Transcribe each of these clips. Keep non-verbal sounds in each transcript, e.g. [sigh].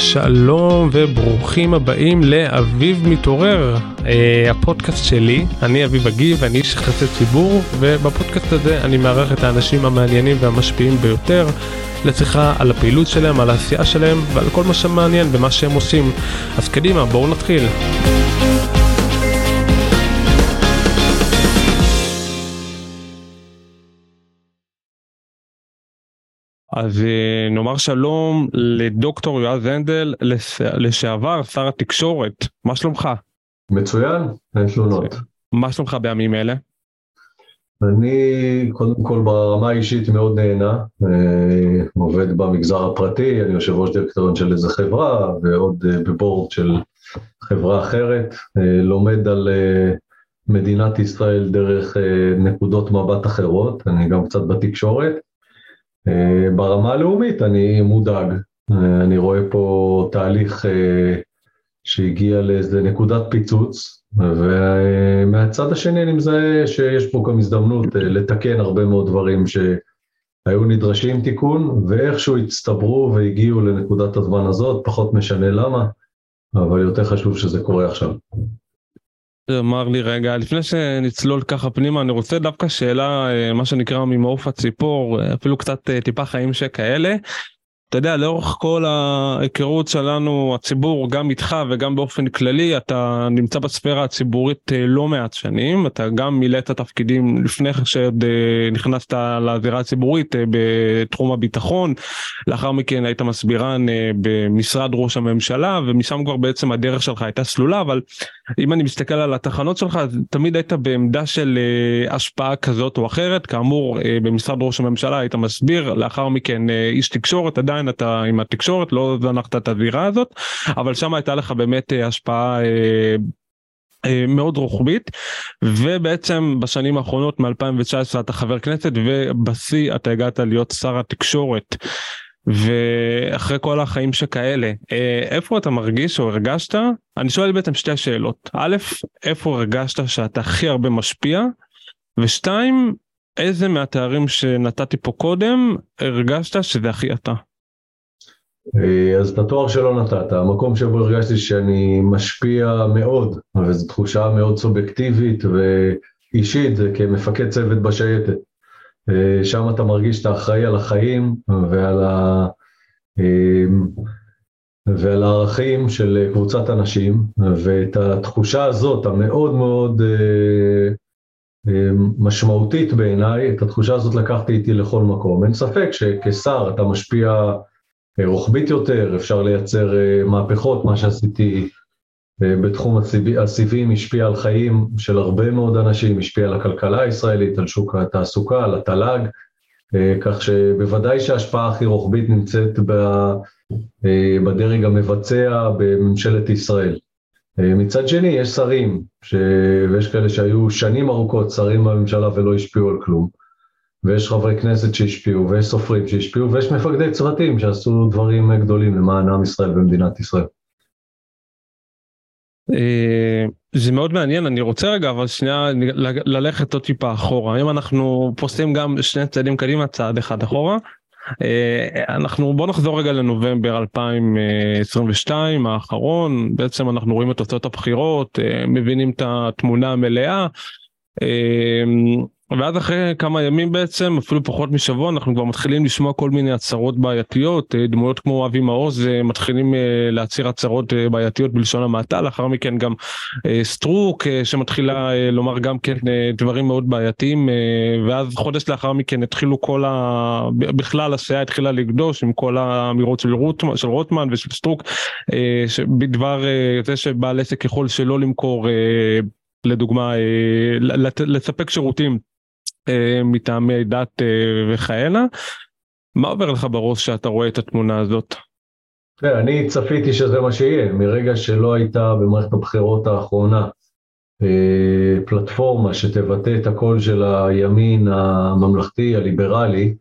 שלום וברוכים הבאים לאביב מתעורר, אה, הפודקאסט שלי, אני אביב אגיב ואני איש יחסי ציבור ובפודקאסט הזה אני מארח את האנשים המעניינים והמשפיעים ביותר לשיחה על הפעילות שלהם, על העשייה שלהם ועל כל מה שמעניין ומה שהם עושים. אז קדימה, בואו נתחיל. אז אה, נאמר שלום לדוקטור יועז הנדל, לשעבר שר התקשורת, מה שלומך? מצוין, אין תלונות. מה שלומך בימים אלה? אני קודם כל ברמה האישית מאוד נהנה, אה, עובד במגזר הפרטי, אני יושב ראש דירקטוריון של איזה חברה ועוד אה, בבורד של חברה אחרת, לומד על מדינת ישראל דרך נקודות מבט אחרות, אני גם קצת בתקשורת. אה, ברמה הלאומית אני מודאג, אה, אני רואה פה תהליך אה, שהגיע לאיזה נקודת פיצוץ, ומהצד השני אני מזהה שיש פה גם הזדמנות לתקן הרבה מאוד דברים שהיו נדרשים תיקון, ואיכשהו הצטברו והגיעו לנקודת הזמן הזאת, פחות משנה למה, אבל יותר חשוב שזה קורה עכשיו. אמר לי רגע לפני שנצלול ככה פנימה אני רוצה דווקא שאלה מה שנקרא ממעוף הציפור אפילו קצת טיפה חיים שכאלה אתה יודע, לאורך כל ההיכרות שלנו, הציבור, גם איתך וגם באופן כללי, אתה נמצא בספירה הציבורית אה, לא מעט שנים, אתה גם מילאת תפקידים לפני שעוד אה, נכנסת לזירה הציבורית אה, בתחום הביטחון, לאחר מכן היית מסבירן במשרד ראש הממשלה, ומשם כבר בעצם הדרך שלך הייתה סלולה, אבל אם אני מסתכל על התחנות שלך, תמיד היית בעמדה של השפעה כזאת או אחרת, כאמור, במשרד ראש הממשלה היית מסביר, לאחר מכן איש תקשורת, עדיין עדיין אתה עם התקשורת לא זנחת את הזירה הזאת אבל שם הייתה לך באמת אה, השפעה אה, אה, מאוד רוחבית ובעצם בשנים האחרונות מ-2019 אתה חבר כנסת ובשיא אתה הגעת להיות שר התקשורת. ואחרי כל החיים שכאלה איפה אתה מרגיש או הרגשת אני שואל בעצם שתי שאלות א' איפה הרגשת שאתה הכי הרבה משפיע ושתיים איזה מהתארים שנתתי פה קודם הרגשת שזה הכי אתה. אה, אז את התואר שלא נתת, המקום שבו הרגשתי שאני משפיע מאוד, וזו תחושה מאוד סובייקטיבית ואישית, זה כמפקד צוות בשייטת. אה, שם אתה מרגיש שאתה אחראי על החיים ועל, ה... אה, ועל הערכים של קבוצת אנשים, ואת התחושה הזאת, המאוד מאוד משמעותית בעיניי, את התחושה הזאת לקחתי איתי לכל מקום. אין ספק שכשר אתה משפיע רוחבית יותר, אפשר לייצר אה, מהפכות, מה שעשיתי אה, בתחום הסיבים השפיע על חיים של הרבה מאוד אנשים, השפיע על הכלכלה הישראלית, על שוק התעסוקה, על התל"ג, כך שבוודאי שההשפעה הכי רוחבית נמצאת בדרג המבצע בממשלת ישראל. מצד שני, יש שרים, ש... ויש כאלה שהיו שנים ארוכות שרים בממשלה ולא השפיעו על כלום. ויש חברי כנסת שהשפיעו, ויש סופרים שהשפיעו, ויש מפקדי צוותים שעשו דברים גדולים למען עם ישראל ומדינת ישראל. אה, זה מאוד מעניין אני רוצה רגע אבל שנייה ללכת עוד טיפה אחורה אם אנחנו פוסטים גם שני צעדים קדימה צעד אחד אחורה. אה, אנחנו בוא נחזור רגע לנובמבר 2022 האחרון בעצם אנחנו רואים את תוצאות הבחירות אה, מבינים את התמונה המלאה. ואז אחרי כמה ימים בעצם אפילו פחות משבוע אנחנו כבר מתחילים לשמוע כל מיני הצהרות בעייתיות אה, דמויות כמו אבי מעוז אה, מתחילים אה, להצהיר הצהרות בעייתיות בלשון המעטה לאחר מכן גם סטרוק שמתחילה לומר גם כן דברים מאוד בעייתיים ואז חודש לאחר מכן התחילו כל ה... בכלל הסיעה התחילה לגדוש עם כל האמירות של, רוטמן, של רוטמן ושל סטרוק בדבר זה שבעל עסק יכול שלא למכור לדוגמה לספק שירותים מטעמי דת אה, וכהנה. מה עובר לך בראש שאתה רואה את התמונה הזאת? כן, אני צפיתי שזה מה שיהיה, מרגע שלא הייתה במערכת הבחירות האחרונה אה, פלטפורמה שתבטא את הקול של הימין הממלכתי, הליברלי,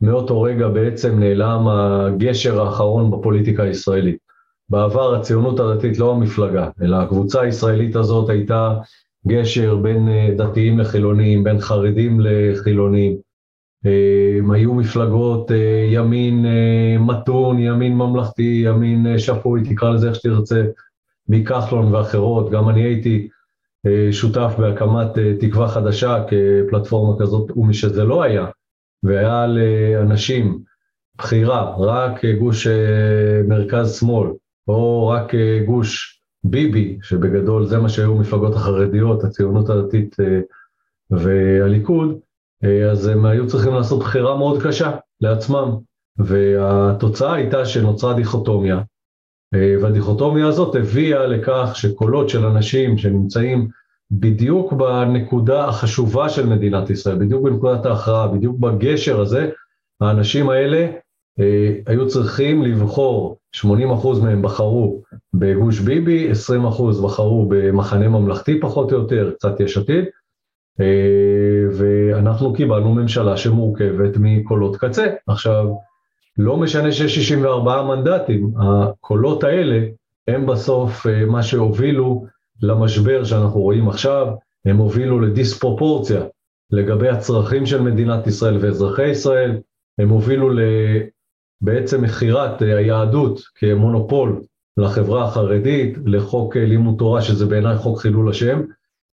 מאותו רגע בעצם נעלם הגשר האחרון בפוליטיקה הישראלית. בעבר הציונות הדתית לא המפלגה, אלא הקבוצה הישראלית הזאת הייתה גשר בין אה, דתיים לחילונים, בין חרדים לחילונים, הם היו מפלגות ימין מתון, ימין ממלכתי, ימין שפוי, תקרא לזה איך שתרצה, מכחלון ואחרות, גם אני הייתי שותף בהקמת תקווה חדשה כפלטפורמה כזאת, ומשזה לא היה, והיה לאנשים בחירה, רק גוש מרכז-שמאל, או רק גוש ביבי, שבגדול זה מה שהיו מפלגות החרדיות, הציונות הדתית והליכוד, אז הם היו צריכים לעשות בחירה מאוד קשה לעצמם, והתוצאה הייתה שנוצרה דיכוטומיה, והדיכוטומיה הזאת הביאה לכך שקולות של אנשים שנמצאים בדיוק בנקודה החשובה של מדינת ישראל, בדיוק בנקודת ההכרעה, בדיוק בגשר הזה, האנשים האלה אה, היו צריכים לבחור, 80% מהם בחרו בגוש ביבי, 20% בחרו במחנה ממלכתי פחות או יותר, קצת יש עתיד, אה, ואנחנו קיבלנו ממשלה שמורכבת מקולות קצה. עכשיו, לא משנה שיש 64 מנדטים, הקולות האלה הם בסוף אה, מה שהובילו למשבר שאנחנו רואים עכשיו, הם הובילו לדיספרופורציה לגבי הצרכים של מדינת ישראל ואזרחי ישראל, הם הובילו בעצם מכירת אה, היהדות כמונופול לחברה החרדית, לחוק אה, לימוד תורה, שזה בעיניי חוק חילול השם,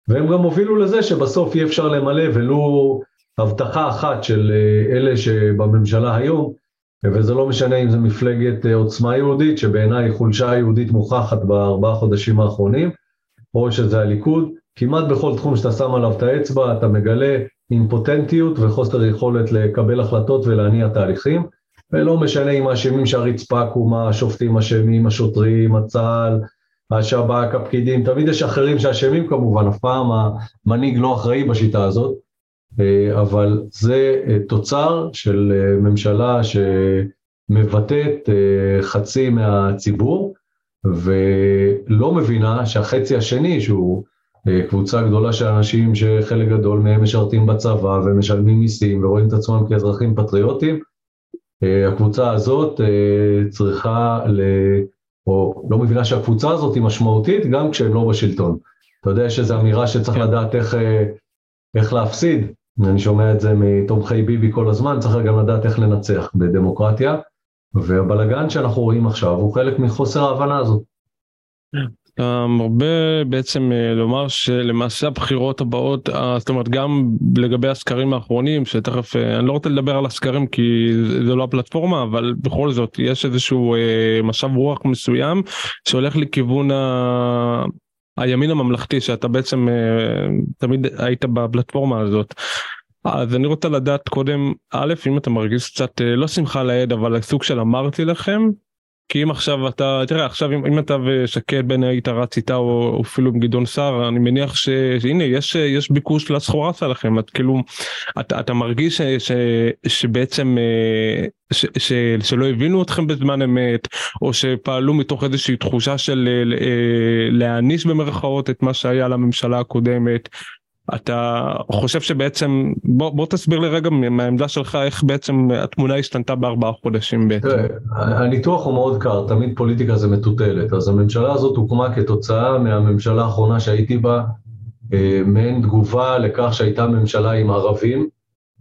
והם גם הובילו לזה שבסוף אי אפשר למלא ולו הבטחה אחת של אה, אלה שבממשלה היום, וזה לא משנה אם זה מפלגת עוצמה יהודית, שבעיניי חולשה יהודית מוכחת בארבעה חודשים האחרונים, או שזה הליכוד, כמעט בכל תחום שאתה שם עליו את האצבע, אתה מגלה אימפוטנטיות וחוסר יכולת לקבל החלטות ולהניע תהליכים. ולא משנה אם האשמים שהרצפה עקומה, השופטים אשמים, השוטרים, הצה"ל, השב"כ, הפקידים, תמיד יש אחרים שאשמים כמובן, אף פעם המנהיג לא אחראי בשיטה הזאת, אה, אבל זה אה, תוצר של אה, ממשלה שמבטאת חצי מהציבור, ולא מבינה שהחצי השני, שהוא קבוצה גדולה של אנשים שחלק גדול מהם משרתים בצבא ומשלמים מיסים ורואים את עצמם כאזרחים פטריוטים, הקבוצה הזאת אה, צריכה, ל... או לא מבינה שהקבוצה הזאת היא משמעותית גם כשהם לא בשלטון. אתה יודע, יש איזו אמירה שצריך כן. לדעת איך, אה, איך להפסיד, אני שומע את זה מתומכי ביבי כל הזמן, צריך גם לדעת איך לנצח בדמוקרטיה, והבלגן שאנחנו רואים עכשיו הוא חלק מחוסר ההבנה הזאת. אתה מרבה בעצם אה, לומר שלמעשה הבחירות הבאות, אה, זאת אומרת גם לגבי הסקרים האחרונים, שתכף, אה, אני לא רוצה לדבר על הסקרים כי זה לא הפלטפורמה, אבל בכל זאת יש איזשהו משב רוח מסוים שהולך לכיוון ה... הימין הממלכתי שאתה בעצם תמיד היית בפלטפורמה הזאת. אז אני רוצה לדעת קודם, א', אם אתה מרגיש קצת, לא שמחה לאיד, אבל סוג של אמרתי לכם, כי אם עכשיו אתה, תראה עכשיו אם, אם אתה ושקד בן היית רץ איתה או, אפילו עם גדעון סער, אני מניח ש, שהנה יש, יש ביקוש לסחורה שלכם, את כאילו, אתה, אתה מרגיש ש, ש, שבעצם, אה, ש, ש, שלא הבינו אתכם בזמן אמת, או שפעלו מתוך איזושהי תחושה של אה, להעניש במרכאות את מה שהיה לממשלה הקודמת, אתה חושב שבעצם בוא, בוא תסביר לי רגע מהעמדה שלך איך בעצם התמונה השתנתה בארבעה חודשים בעצם. תראה, הניתוח הוא מאוד קר, תמיד פוליטיקה זה מטוטלת, אז הממשלה הזאת הוקמה כתוצאה מהממשלה האחרונה שהייתי בה, אה, מעין תגובה לכך שהייתה ממשלה עם ערבים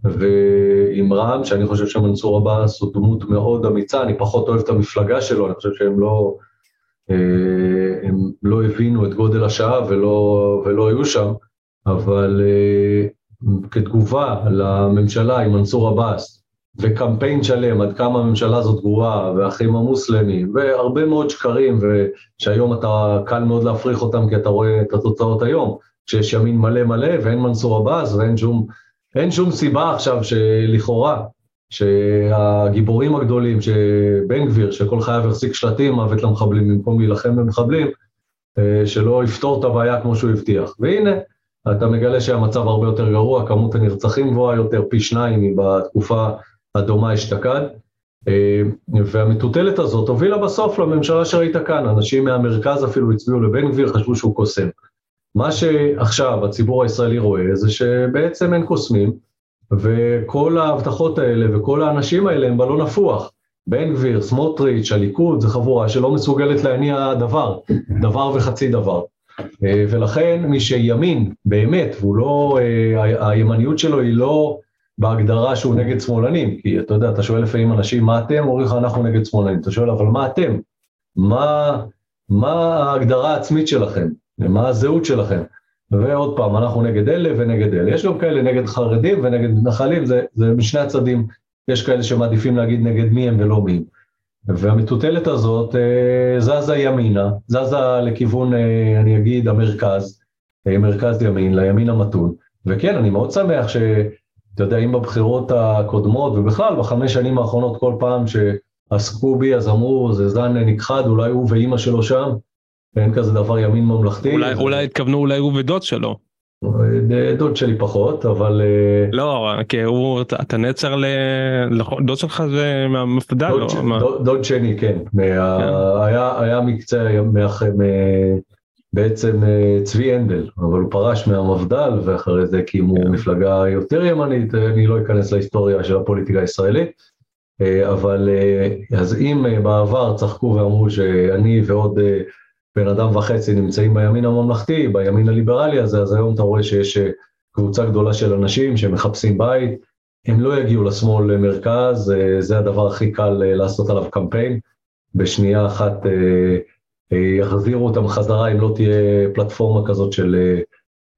ועם רע"מ, שאני חושב שמנסור עבאס הוא דמות מאוד אמיצה, אני פחות אוהב את המפלגה שלו, אני חושב שהם לא, אה, הם לא הבינו את גודל השעה ולא, ולא היו שם. אבל uh, כתגובה לממשלה עם מנסור עבאס, וקמפיין שלם עד כמה הממשלה הזאת גרועה, והאחים המוסלמים, והרבה מאוד שקרים, ושהיום אתה קל מאוד להפריך אותם כי אתה רואה את התוצאות היום, שיש ימין מלא מלא ואין מנסור עבאס ואין שום, שום סיבה עכשיו שלכאורה, שהגיבורים הגדולים, שבן גביר, שכל חייו החזיק שלטים מוות למחבלים במקום להילחם במחבלים, אה, שלא יפתור את הבעיה כמו שהוא הבטיח. והנה, אתה מגלה שהמצב הרבה יותר גרוע, כמות הנרצחים גבוהה יותר, פי שניים בתקופה הדומה אשתקד. אה, והמטוטלת הזאת הובילה בסוף לממשלה שראית כאן, אנשים מהמרכז אפילו הצביעו לבן גביר, חשבו שהוא קוסם. מה שעכשיו הציבור הישראלי רואה זה שבעצם אין קוסמים, וכל ההבטחות האלה וכל האנשים האלה הם בלון הפוך. בן גביר, סמוטריץ', הליכוד, זה חבורה שלא מסוגלת להניע דבר, דבר וחצי דבר. אה, ולכן מי שימין באמת, והוא לא, אה, הימניות שלו היא לא בהגדרה שהוא נגד שמאלנים, כי אתה יודע, אתה שואל לפעמים אנשים, מה אתם? אומרים לך, אנחנו נגד שמאלנים. אתה שואל, אבל מה אתם? מה, מה ההגדרה העצמית שלכם? מה הזהות שלכם? ועוד פעם, אנחנו נגד אלה ונגד אלה. יש גם כאלה נגד חרדים ונגד מתנחלים, זה, זה משני הצדדים. יש כאלה שמעדיפים להגיד נגד מי הם ולא מי הם. והמטוטלת הזאת אה, זזה ימינה, זזה לכיוון, אה, אני אגיד, המרכז, אה, מרכז ימין, לימין המתון. וכן, אני מאוד שמח ש... אתה יודע, אם בבחירות הקודמות, ובכלל בחמש שנים האחרונות, כל פעם שעסקו בי, אז אמרו, זה זן נכחד, אולי הוא ואימא שלו שם, ואין כזה דבר ימין ממלכתי. אולי, זה... אולי התכוונו, אולי הוא ודוד שלו. דוד שלי פחות, אבל... אה, לא, כי הוא, אתה נצר ל... דוד שלך זה מהמפד"ל, דוד, שני, כן. כן. היה, היה מקצה. בעצם אה, צבי הנדל, אבל הוא פרש מהמפד"ל ואחרי זה הקימו. כן. מפלגה יותר ימנית, אני לא אכנס להיסטוריה של הפוליטיקה הישראלית, אה, אבל אז אם בעבר צחקו ואמרו שאני ועוד בן אדם וחצי נמצאים בימין הממלכתי, בימין הליברלי הזה, אז היום אתה רואה שיש אה, קבוצה גדולה של אנשים שמחפשים בית, הם לא יגיעו לשמאל למרכז, אה, זה הדבר הכי קל אה, לעשות עליו קמפיין, בשנייה אחת יחזירו אותם חזרה אם לא תהיה פלטפורמה כזאת של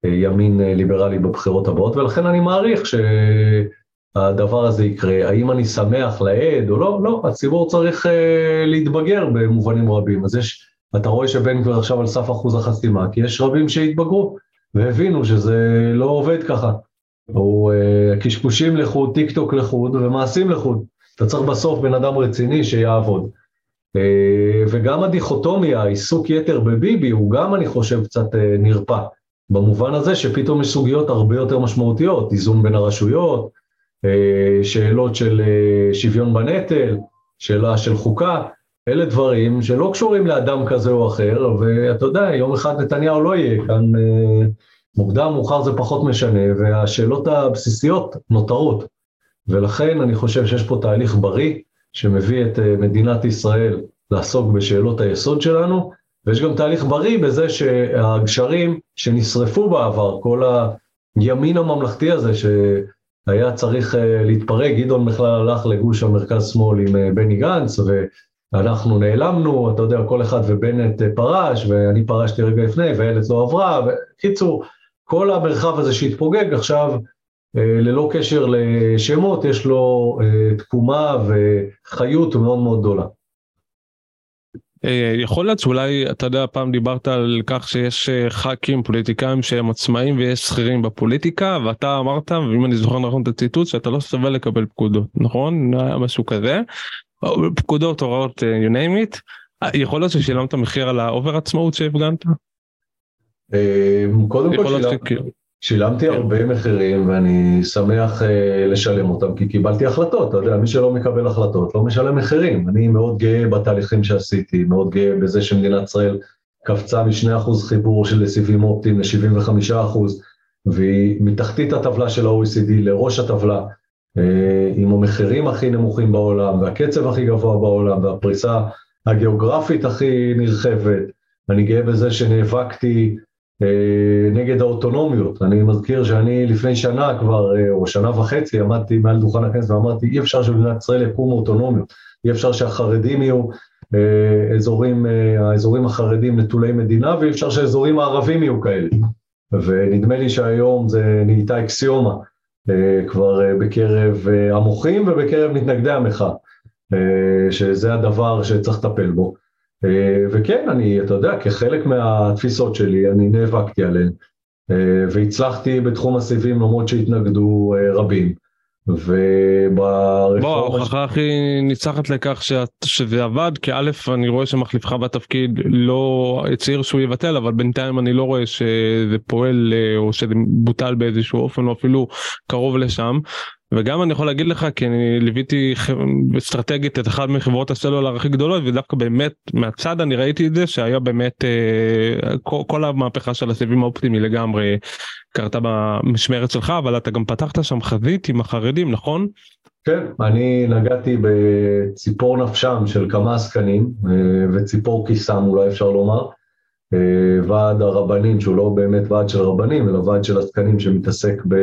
ימין ליברלי בבחירות הבאות, ולכן אני מעריך שהדבר הזה יקרה. האם אני שמח לעד או לא? לא, הציבור צריך להתבגר במובנים רבים, אז יש אתה רואה שבן גביר עכשיו על סף אחוז החסימה, כי יש רבים שהתבגרו והבינו שזה לא עובד ככה. הוא uh, קשקושים לחוד, טיק טוק לחוד ומעשים לחוד. אתה צריך בסוף בן אדם רציני שיעבוד. Uh, וגם הדיכוטומיה, העיסוק יתר בביבי, הוא גם, אני חושב, קצת uh, נרפא. במובן הזה שפתאום יש סוגיות הרבה יותר משמעותיות, איזון בין הרשויות, uh, שאלות של uh, שוויון בנטל, שאלה של חוקה, אלה דברים שלא קשורים לאדם כזה או אחר, ואתה יודע, יום אחד נתניהו לא יהיה כאן, אה, מוקדם, מאוחר זה פחות משנה, והשאלות הבסיסיות נותרות. ולכן אני חושב שיש פה תהליך בריא, שמביא את אה, מדינת ישראל לעסוק בשאלות היסוד שלנו, ויש גם תהליך בריא בזה שהגשרים שנשרפו בעבר, כל הימין הממלכתי הזה שהיה צריך אה, להתפרק, גדעון בכלל הלך לגוש המרכז-שמאל עם בני גנץ, אנחנו נעלמנו, אתה יודע, כל אחד ובנט פרש, ואני פרשתי רגע לפני, ואיילת לא עברה, בקיצור, כל המרחב הזה שהתפוגג עכשיו, אה, ללא קשר לשמות, יש לו אה, תקומה וחיות מאוד מאוד גדולה. אה, יכול להיות שאולי, אתה יודע, פעם דיברת על כך שיש ח"כים, פוליטיקאים שהם עצמאים ויש שכירים בפוליטיקה, ואתה אמרת, ואם אני זוכר נכון את הציטוט, שאתה לא סובל לקבל פקודות, נכון? משהו כזה. פקודות, הוראות, אה, you name it. אה, יכול להיות ששילמת מחיר על ה over עצמאות שהפגנת? אה, קודם כל שילמתי כן. הרבה מחירים ואני שמח לשלם אותם כי קיבלתי החלטות, אתה יודע, מי שלא מקבל החלטות לא משלם מחירים. אני מאוד גאה בתהליכים שעשיתי, מאוד גאה בזה שמדינת ישראל קפצה מ-2% חיבור של סיבים אופטיים ל-75% והיא מתחתית הטבלה של ה-OECD לראש הטבלה. אה, עם המחירים הכי נמוכים בעולם, והקצב הכי גבוה בעולם, והפריסה הגיאוגרפית הכי נרחבת. אני גאה בזה שנאבקתי אה, נגד האוטונומיות. אני מזכיר שאני לפני שנה כבר, אה, או שנה וחצי, עמדתי מעל דוכן הכנסת ואמרתי, אי אפשר שבמדינת ישראל יקומו אוטונומיות. אי אפשר שהחרדים יהיו אזורים, האזורים החרדים נטולי מדינה, ואי אפשר שהאזורים הערבים יהיו כאלה. ונדמה לי שהיום זה נהייתה אקסיומה. אה, כבר אה, בקרב אה, המוחים ובקרב מתנגדי המחאה, שזה הדבר שצריך לטפל בו. וכן, אני, אתה יודע, כחלק מהתפיסות שלי, אני נאבקתי עליהן, והצלחתי בתחום הסיבים למרות שהתנגדו רבים. וברפורמה... בוא, ההוכחה הכי ניצחת לכך שאת, שזה עבד, כי א', אני רואה שמחליפך בתפקיד לא הצהיר שהוא יבטל, אבל בינתיים אני לא רואה שזה פועל או שזה בוטל באיזשהו אופן או אפילו קרוב לשם. וגם אני יכול להגיד לך כי אני ליוויתי אסטרטגית את אחת מחברות הסלולר הכי גדולות ודווקא באמת מהצד אני ראיתי את זה שהיה באמת אה, כל, המהפכה של הסיבים האופטיים היא לגמרי קרתה במשמרת שלך אבל אתה גם פתחת שם חזית עם החרדים נכון? כן, אני נגעתי בציפור נפשם של כמה עסקנים אה, וציפור כיסם אולי אפשר לומר. אה, ועד הרבנים שהוא לא באמת ועד של רבנים אלא ועד של עסקנים שמתעסק ב...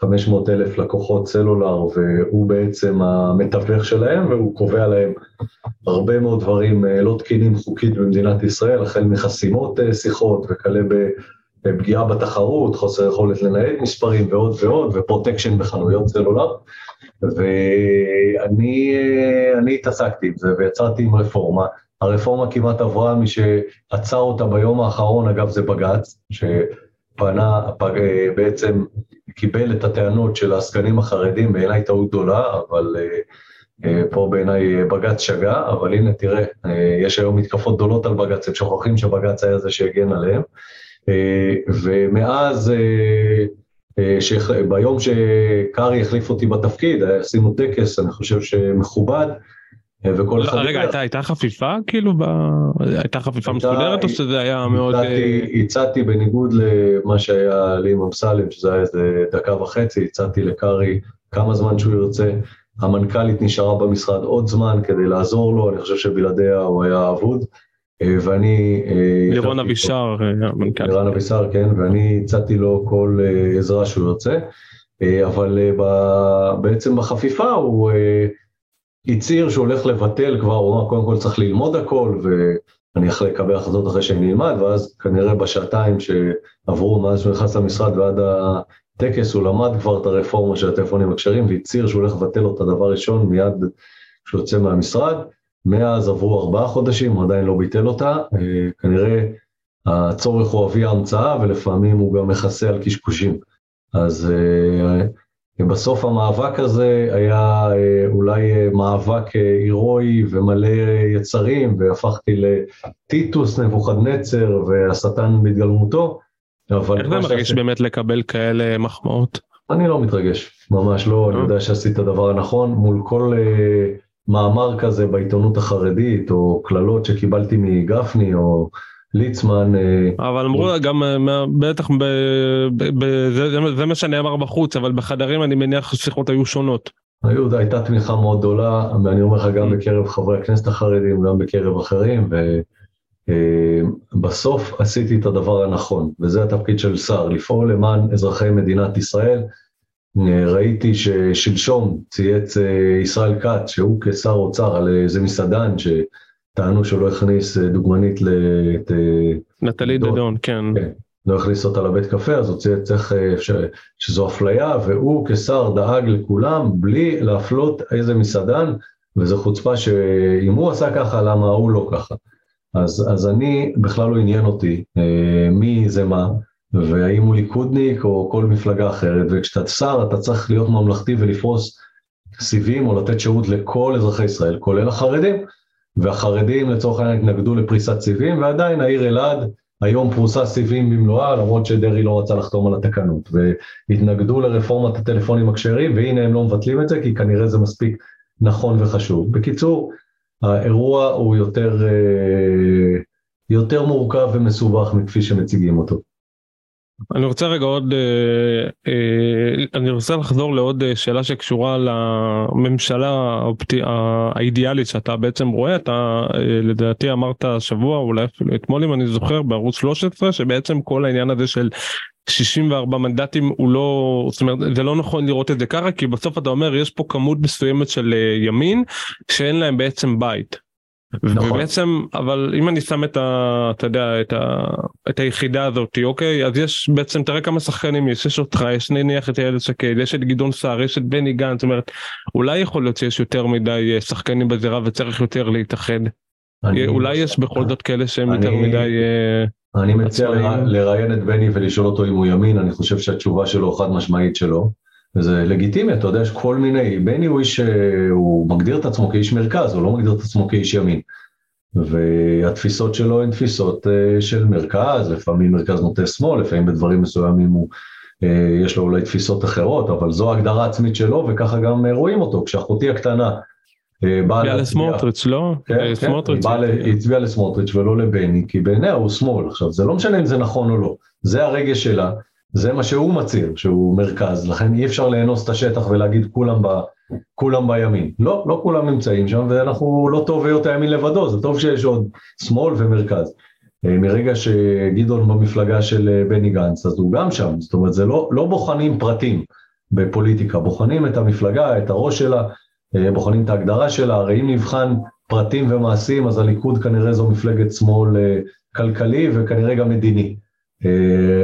500 אלף לקוחות סלולר, והוא בעצם המתווך שלהם, והוא קובע להם הרבה מאוד דברים לא תקינים חוקית במדינת ישראל, החל מחסימות שיחות וכלה בפגיעה בתחרות, חוסר יכולת לנהל מספרים ועוד ועוד, ופרוטקשן בחנויות סלולר. ואני התעסקתי עם זה ויצרתי עם רפורמה. הרפורמה כמעט עברה, מי שעצר אותה ביום האחרון, אגב, זה בג"ץ, שפנה, בעצם קיבל את הטענות של העסקנים החרדים, בעיניי טעות גדולה, אבל אה, פה בעיניי בג"ץ שגה, אבל הנה, תראה, אה, יש היום מתקפות גדולות על בג"ץ, הם שוכחים שבג"ץ היה זה שהגן עליהם. אה, ומאז אה, שביום שקארי החליף אותי בתפקיד, עשינו טקס, אני חושב שמכובד, אה, וכל אחד... רגע, הייתה, הייתה חפיפה כאילו? ב... הייתה חפיפה הייתה, מסודרת או שזה היה מאוד... הצעתי, אה, הצעתי בניגוד למה שהיה לי עם אמסלם, שזה היה איזה דקה וחצי, הצעתי לקארי כמה זמן שהוא ירצה. המנכ"לית נשארה במשרד עוד זמן כדי לעזור לו, אני חושב שבלעדיה הוא היה אבוד. אה, ואני... אה, לירון אבישר, המנכ"ל. לירון אבישר, כן, ואני הצעתי לו כל עזרה שהוא יוצא, אבל בעצם בחפיפה הוא הצהיר שהוא הולך לבטל כבר, הוא אמר קודם כל צריך ללמוד הכל, ואני יכול לקבל החלטות אחרי שאני אלמד, ואז כנראה בשעתיים שעברו מאז שהוא נכנס למשרד ועד הטקס, הוא למד כבר את הרפורמה של הטלפונים הכשרים, והצהיר שהוא הולך לבטל אותה דבר ראשון מיד כשהוא יוצא מהמשרד. מאז עברו ארבעה חודשים, הוא עדיין לא ביטל אותה, אה, כנראה הצורך הוא אבי ההמצאה ולפעמים הוא גם מכסה על קשקושים. אז אה, בסוף המאבק הזה היה אה, אולי מאבק הירואי ומלא יצרים, והפכתי לטיטוס נבוכדנצר והשטן בהתגלמותו, אבל... איך זה מרגיש באמת לקבל כאלה מחמאות? אני לא מתרגש, ממש לא, אני יודע שעשית את הדבר הנכון מול כל... מאמר כזה בעיתונות החרדית, או קללות שקיבלתי מגפני, או ליצמן. אה, אבל אמרו גם, אה, בטח, זה מה שנאמר בחוץ, אבל בחדרים אני מניח ששיחות היו שונות. היו, הייתה תמיכה מאוד גדולה, ואני אומר לך גם mm. בקרב חברי הכנסת החרדים, גם בקרב אחרים, ובסוף אה, עשיתי את הדבר הנכון, וזה התפקיד של שר, לפעול למען אזרחי מדינת ישראל. ראיתי ששלשום צייץ ישראל כץ, שהוא כשר אוצר על איזה מסעדן שטענו שהוא לא הכניס אה, דוגמנית את... אה, נטלי דדון, כן. כן. לא הכניס אותה לבית קפה, אז הוא צייץ איך שזו אפליה, והוא כשר דאג לכולם בלי להפלות איזה מסעדן, וזו חוצפה שאם הוא עשה ככה, למה הוא לא ככה. אז, אז אני, בכלל לא עניין אותי מי זה מה, והאם הוא ליכודניק או כל מפלגה אחרת, וכשאתה שר אתה צריך להיות ממלכתי ולפרוס סיבים או לתת שירות לכל אזרחי ישראל, כולל החרדים, והחרדים לצורך העניין התנגדו לפריסת סיבים, ועדיין העיר אלעד היום פרוסה סיבים במלואה, למרות שדרעי לא רצה לחתום על התקנות, והתנגדו לרפורמת הטלפונים הכשרים, והנה הם לא מבטלים את זה, כי כנראה זה מספיק נכון וחשוב. בקיצור, האירוע הוא יותר, אה, יותר מורכב ומסובך מכפי שמציגים אותו. אני רוצה רגע עוד, אה, אה, אני רוצה לחזור לעוד אה, שאלה שקשורה לממשלה האידיאלית שאתה בעצם רואה, אתה לדעתי אמרת השבוע, אולי אפילו אתמול אם אני זוכר, בערוץ 13, שבעצם כל העניין הזה של 64 מנדטים הוא לא, זאת אומרת זה לא נכון לראות את זה ככה, כי בסוף אתה אומר יש פה כמות מסוימת של ימין שאין להם בעצם בית. נכון. ובעצם אבל אם אני שם את ה... אתה יודע את, ה, את היחידה הזאת אוקיי אז יש בעצם תראה כמה שחקנים יש יש אותך יש נניח את איילת שקד יש את גדעון סער יש את בני גנץ זאת אומרת אולי יכול להיות שיש יותר מדי אה, שחקנים בזירה וצריך יותר להתאחד. אני, אולי יש בכל זאת כאלה שהם אני, יותר מדי. אה, אני מציע לראיין את בני ולשאול אותו אם הוא ימין אני חושב שהתשובה שלו חד משמעית שלו. וזה לגיטימי, אתה יודע, יש כל מיני, בני הוא איש, הוא מגדיר את עצמו כאיש מרכז, הוא לא מגדיר את עצמו כאיש ימין. והתפיסות שלו הן תפיסות אה, של מרכז, לפעמים מרכז נוטה שמאל, לפעמים בדברים מסוימים הוא, אה, יש לו אולי תפיסות אחרות, אבל זו ההגדרה העצמית שלו וככה גם אה, רואים אותו. כשאחותי הקטנה באה. לסמוטריץ', לא? כן, כן, סמוטריץ'. היא הצביעה לסמוטריץ' ולא לבני, כי בעיניה הוא שמאל. עכשיו, זה לא משנה אם זה נכון או לא, זה הרגש שלה. זה מה שהוא מצהיר, שהוא מרכז, לכן אי אפשר לאנוס את השטח ולהגיד כולם, ב, כולם בימין. לא, לא כולם נמצאים שם, ואנחנו לא טוב היות הימין לבדו, זה טוב שיש עוד שמאל ומרכז. אה, מרגע שגדעון במפלגה של אה, בני גנץ, אז הוא גם שם, זאת אומרת, זה לא, לא בוחנים פרטים. בפוליטיקה, בוחנים את המפלגה, את הראש שלה, בוחנים את ההגדרה שלה, הרי אם נבחן פרטים ומעשים, אז הליכוד כנראה זו מפלגת שמאל כלכלי וכנראה גם מדיני.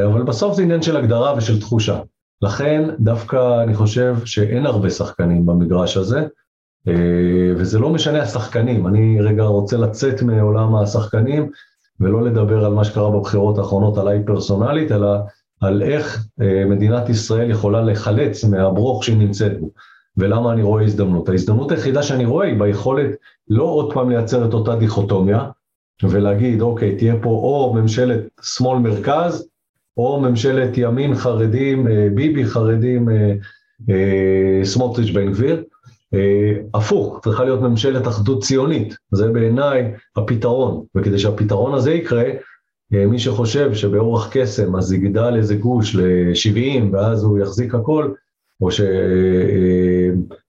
אבל בסוף זה עניין של הגדרה ושל תחושה. לכן דווקא אני חושב שאין הרבה שחקנים במגרש הזה, וזה לא משנה השחקנים, אני רגע רוצה לצאת מעולם השחקנים ולא לדבר על מה שקרה בבחירות האחרונות עליי פרסונלית, אלא על איך מדינת ישראל יכולה לחלץ מהברוך שהיא נמצאת בו, ולמה אני רואה הזדמנות. ההזדמנות היחידה שאני רואה היא ביכולת לא עוד פעם לייצר את אותה דיכוטומיה, ולהגיד, אוקיי, תהיה פה או ממשלת שמאל מרכז, או ממשלת ימין חרדים, ביבי חרדים, סמוטריץ' בן גביר, הפוך, צריכה להיות ממשלת אחדות ציונית, זה בעיניי הפתרון, וכדי שהפתרון הזה יקרה, מי שחושב שבאורח קסם אז יגדל איזה גוש ל-70 ואז הוא יחזיק הכל, או, ש...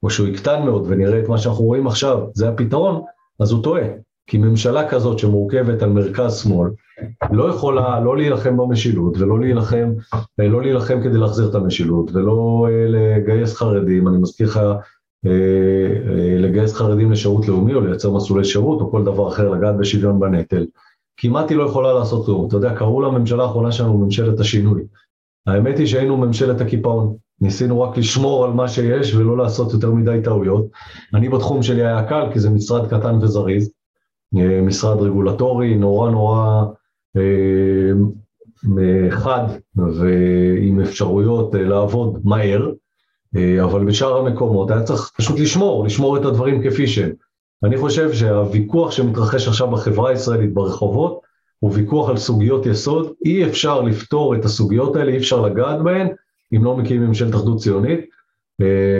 או שהוא יקטן מאוד ונראה את מה שאנחנו רואים עכשיו, זה הפתרון, אז הוא טועה. כי ממשלה כזאת שמורכבת על מרכז שמאל, לא יכולה לא להילחם במשילות ולא להילחם, לא להילחם כדי להחזיר את המשילות ולא לגייס חרדים, אני מזכיר לך לגייס חרדים לשירות לאומי או לייצר מסלולי שירות או כל דבר אחר, לגעת בשוויון בנטל. כמעט היא לא יכולה לעשות כלום. אתה יודע, קראו לממשלה האחרונה שלנו ממשלת השינוי. האמת היא שהיינו ממשלת הקיפאון. ניסינו רק לשמור על מה שיש ולא לעשות יותר מדי טעויות. אני בתחום שלי היה קל, כי זה משרד קטן וזריז, משרד רגולטורי, נורא נורא חד ועם אפשרויות לעבוד מהר, אבל בשאר המקומות היה צריך פשוט לשמור, לשמור את הדברים כפי שהם. אני חושב שהוויכוח שמתרחש עכשיו בחברה הישראלית ברחובות הוא ויכוח על סוגיות יסוד, אי אפשר לפתור את הסוגיות האלה, אי אפשר לגעת בהן אם לא מקימים ממשלת אחדות ציונית.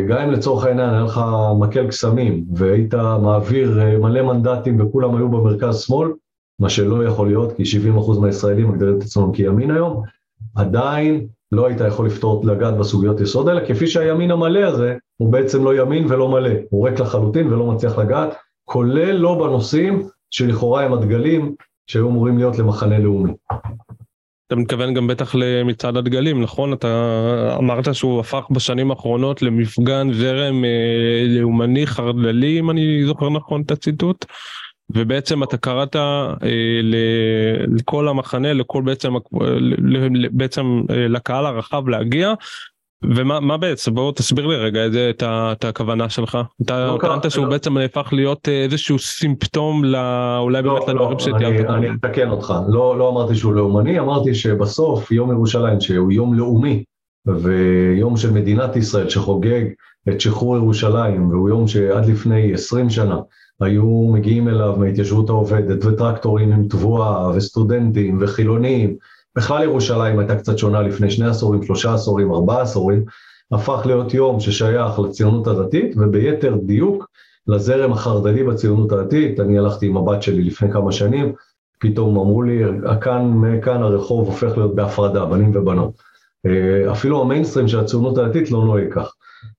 גם אם לצורך העניין היה לך מקל קסמים והיית מעביר מלא מנדטים וכולם היו במרכז שמאל, מה שלא יכול להיות כי 70% מהישראלים מגדירים את עצמם כימין היום, עדיין לא היית יכול לפתור, לגעת בסוגיות יסוד האלה, כפי שהימין המלא הזה הוא בעצם לא ימין ולא מלא, הוא ריק לחלוטין ולא מצליח לגעת, כולל לא בנושאים שלכאורה הם הדגלים שהיו אמורים להיות למחנה לאומי. אתה מתכוון גם בטח למצעד הדגלים, נכון? אתה אמרת שהוא הפך בשנים האחרונות למפגן זרם אה, לאומני חרד"לי, אם אני זוכר נכון את הציטוט, ובעצם אתה קראת אה, לכל המחנה, לכל בעצם, בעצם אה, לקהל הרחב להגיע, ומה בעצם? בוא תסביר לי רגע את, את, את הכוונה שלך. אתה לא טענת שהוא לא. בעצם הפך להיות אה, איזשהו סימפטום לא, אולי לא, באמת לדברים לא, שתיארת אני אתקן אותך. לא לא אמרתי שהוא לאומני אמרתי שבסוף יום ירושלים שהוא יום לאומי ויום של מדינת ישראל שחוגג את שחרור ירושלים והוא יום שעד לפני 20 שנה היו מגיעים אליו מההתיישבות העובדת וטרקטורים עם תבואה וסטודנטים וחילונים בכלל ירושלים הייתה קצת שונה לפני שני עשורים, שלושה עשורים, ארבעה עשורים, הפך להיות יום ששייך לציונות הדתית, וביתר דיוק לזרם החרד"לי בציונות הדתית. אני הלכתי עם הבת שלי לפני כמה שנים, פתאום אמרו לי, כאן, מכאן הרחוב הופך להיות בהפרדה, בנים ובנות. אה, אפילו המיינסטרים של הציונות הדתית לא נוהג כך.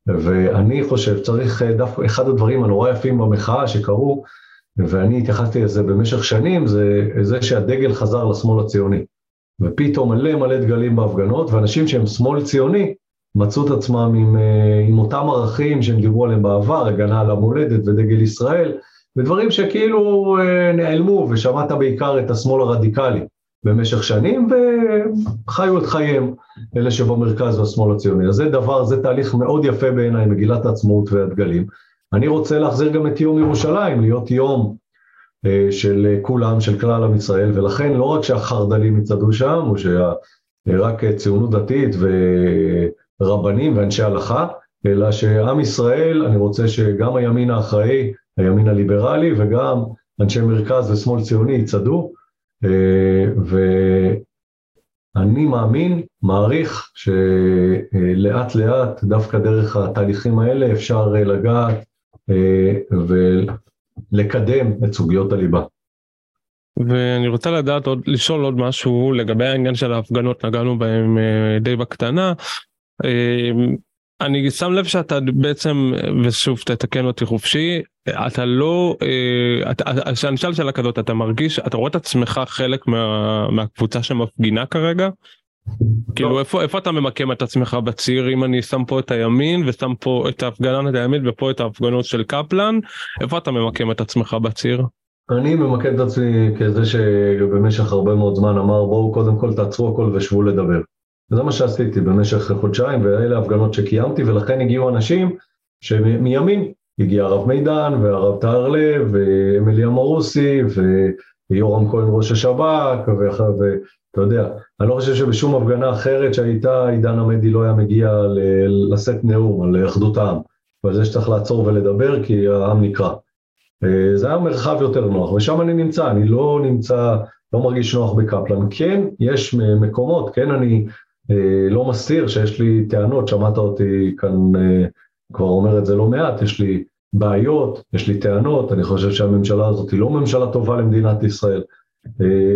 ואני חושב, צריך אה, דווקא, אחד הדברים הנורא יפים במחאה שקרו, ואני התייחסתי לזה במשך שנים, זה זה שהדגל חזר לשמאל הציוני. ופתאום מלא מלא דגלים בהפגנות, ואנשים שהם שמאל ציוני מצאו את עצמם עם, אה, עם אותם ערכים שהם דיברו עליהם בעבר, הגנה על המולדת ודגל ישראל, ודברים שכאילו אה, נעלמו, ושמעת בעיקר את השמאל הרדיקלי במשך שנים, וחיו את חייהם, אלה שבמרכז והשמאל הציוני. אז זה דבר, זה תהליך מאוד יפה בעיניי, מגילת העצמאות והדגלים. אני רוצה להחזיר גם את יום ירושלים, להיות יום של כולם, של כלל עם ישראל, ולכן לא רק שהחרד"לים יצעדו שם, או שרק ציונות דתית ורבנים ואנשי הלכה, אלא שעם ישראל, אני רוצה שגם הימין האחראי, הימין הליברלי, וגם אנשי מרכז ושמאל ציוני יצעדו, אה, ואני מאמין, מעריך, שלאט לאט, דווקא דרך התהליכים האלה, אפשר לגעת אה, לקדם את סוגיות הליבה. ואני רוצה לדעת עוד, לשאול עוד משהו לגבי העניין של ההפגנות, נגענו בהם אה, די בקטנה. אה, אני שם לב שאתה בעצם, ושוב תתקן אותי חופשי, אתה לא, כשאני אשאל שאלה כזאת, אתה מרגיש, אתה רואה את עצמך חלק מה, מהקבוצה שמפגינה כרגע? כאילו לא. איפה, איפה אתה ממקם את עצמך בציר אם אני שם פה את הימין ושם פה את ההפגנה את הימין ופה את ההפגנות של קפלן איפה אתה ממקם את עצמך בציר? אני ממקד את עצמי כזה שבמשך הרבה מאוד זמן אמר בואו קודם כל תעצרו הכל ושבו לדבר. זה מה שעשיתי במשך חודשיים ואלה הפגנות שקיימתי ולכן הגיעו אנשים שמימין הגיע הרב מידן והרב טהר לב ואמיליה מורוסי ויורם כהן ראש השב"כ ואתה יודע, אני לא חושב שבשום הפגנה אחרת שהייתה עידן עמדי לא היה מגיע לשאת נאום על אחדות העם ועל זה שצריך לעצור ולדבר כי העם נקרא. אה, זה היה מרחב יותר נוח, ושם אני נמצא, אני לא נמצא, לא מרגיש נוח בקפלן. כן, יש מקומות, כן, אני אה, לא מסתיר שיש לי טענות, שמעת אותי כאן אה, כבר אומר את זה לא מעט, יש לי בעיות, יש לי טענות, אני חושב שהממשלה הזאת היא לא ממשלה טובה למדינת ישראל.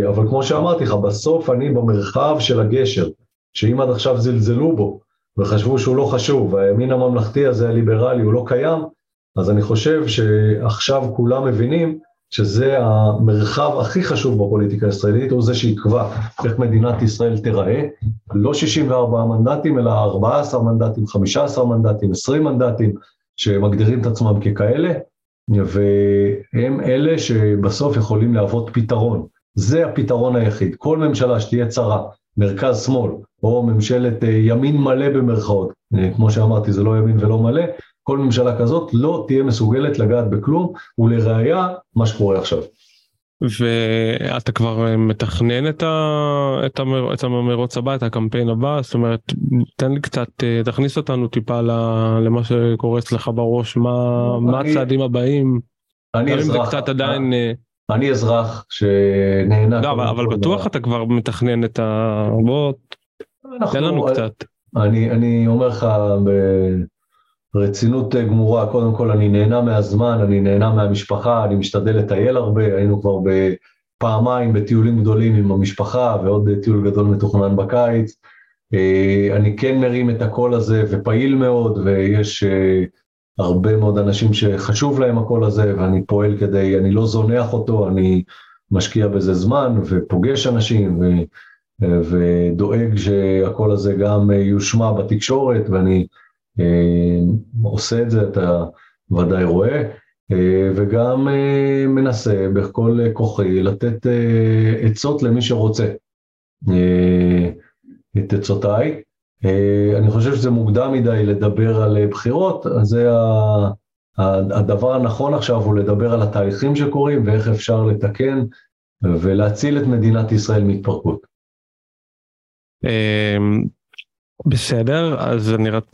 אבל כמו שאמרתי לך, בסוף אני במרחב של הגשר, שאם עד עכשיו זלזלו בו וחשבו שהוא לא חשוב, והימין הממלכתי הזה הליברלי הוא לא קיים, אז אני חושב שעכשיו כולם מבינים שזה המרחב הכי חשוב בפוליטיקה הישראלית, הוא זה שיקבע איך מדינת ישראל תיראה, לא 64 מנדטים, אלא 14 מנדטים, 15 מנדטים, 20 מנדטים, שמגדירים את עצמם ככאלה, והם אלה שבסוף יכולים להוות פתרון. זה הפתרון היחיד. כל ממשלה שתהיה צרה, מרכז-שמאל, או ממשלת אה, ימין מלא במרכאות, אה, כמו שאמרתי, זה לא ימין ולא מלא, כל ממשלה כזאת לא תהיה מסוגלת לגעת בכלום, ולראיה, מה שקורה עכשיו. ואתה כבר מתכנן את, ה... את, המר... את המרוץ הבא, את הקמפיין הבא, זאת אומרת, תן לי קצת, תכניס אותנו טיפה למה שקורה אצלך בראש, מה, אני... מה הצעדים הבאים. אני אזרח. קצת עדיין... אני אזרח שנהנה. לא, אבל, אבל בטוח אתה כבר מתכנן את ה... בוא, תן לנו קצת. אני, אני אומר לך, ב... רצינות אה, גמורה, קודם כל אני נהנה מהזמן, אני נהנה מהמשפחה, אני משתדל לטייל הרבה, היינו כבר פעמיים בטיולים גדולים עם המשפחה ועוד טיול גדול מתוכנן בקיץ. אה, אני כן מרים את הקול הזה ופעיל מאוד ויש אה, הרבה מאוד אנשים שחשוב להם הקול הזה ואני פועל כדי, אני לא זונח אותו, אני משקיע בזה זמן ופוגש אנשים ו, ודואג שהקול הזה גם יושמע בתקשורת ואני אה, עושה את זה, אתה ודאי רואה, אה, וגם אה, מנסה בכל כוחי לתת עצות למי שרוצה את עצותיי. אני חושב שזה מוקדם מדי לדבר על בחירות, אז זה הדבר הנכון עכשיו הוא לדבר על התהליכים שקורים ואיך אפשר לתקן ולהציל את מדינת ישראל מהתפרקות. בסדר אז אני רק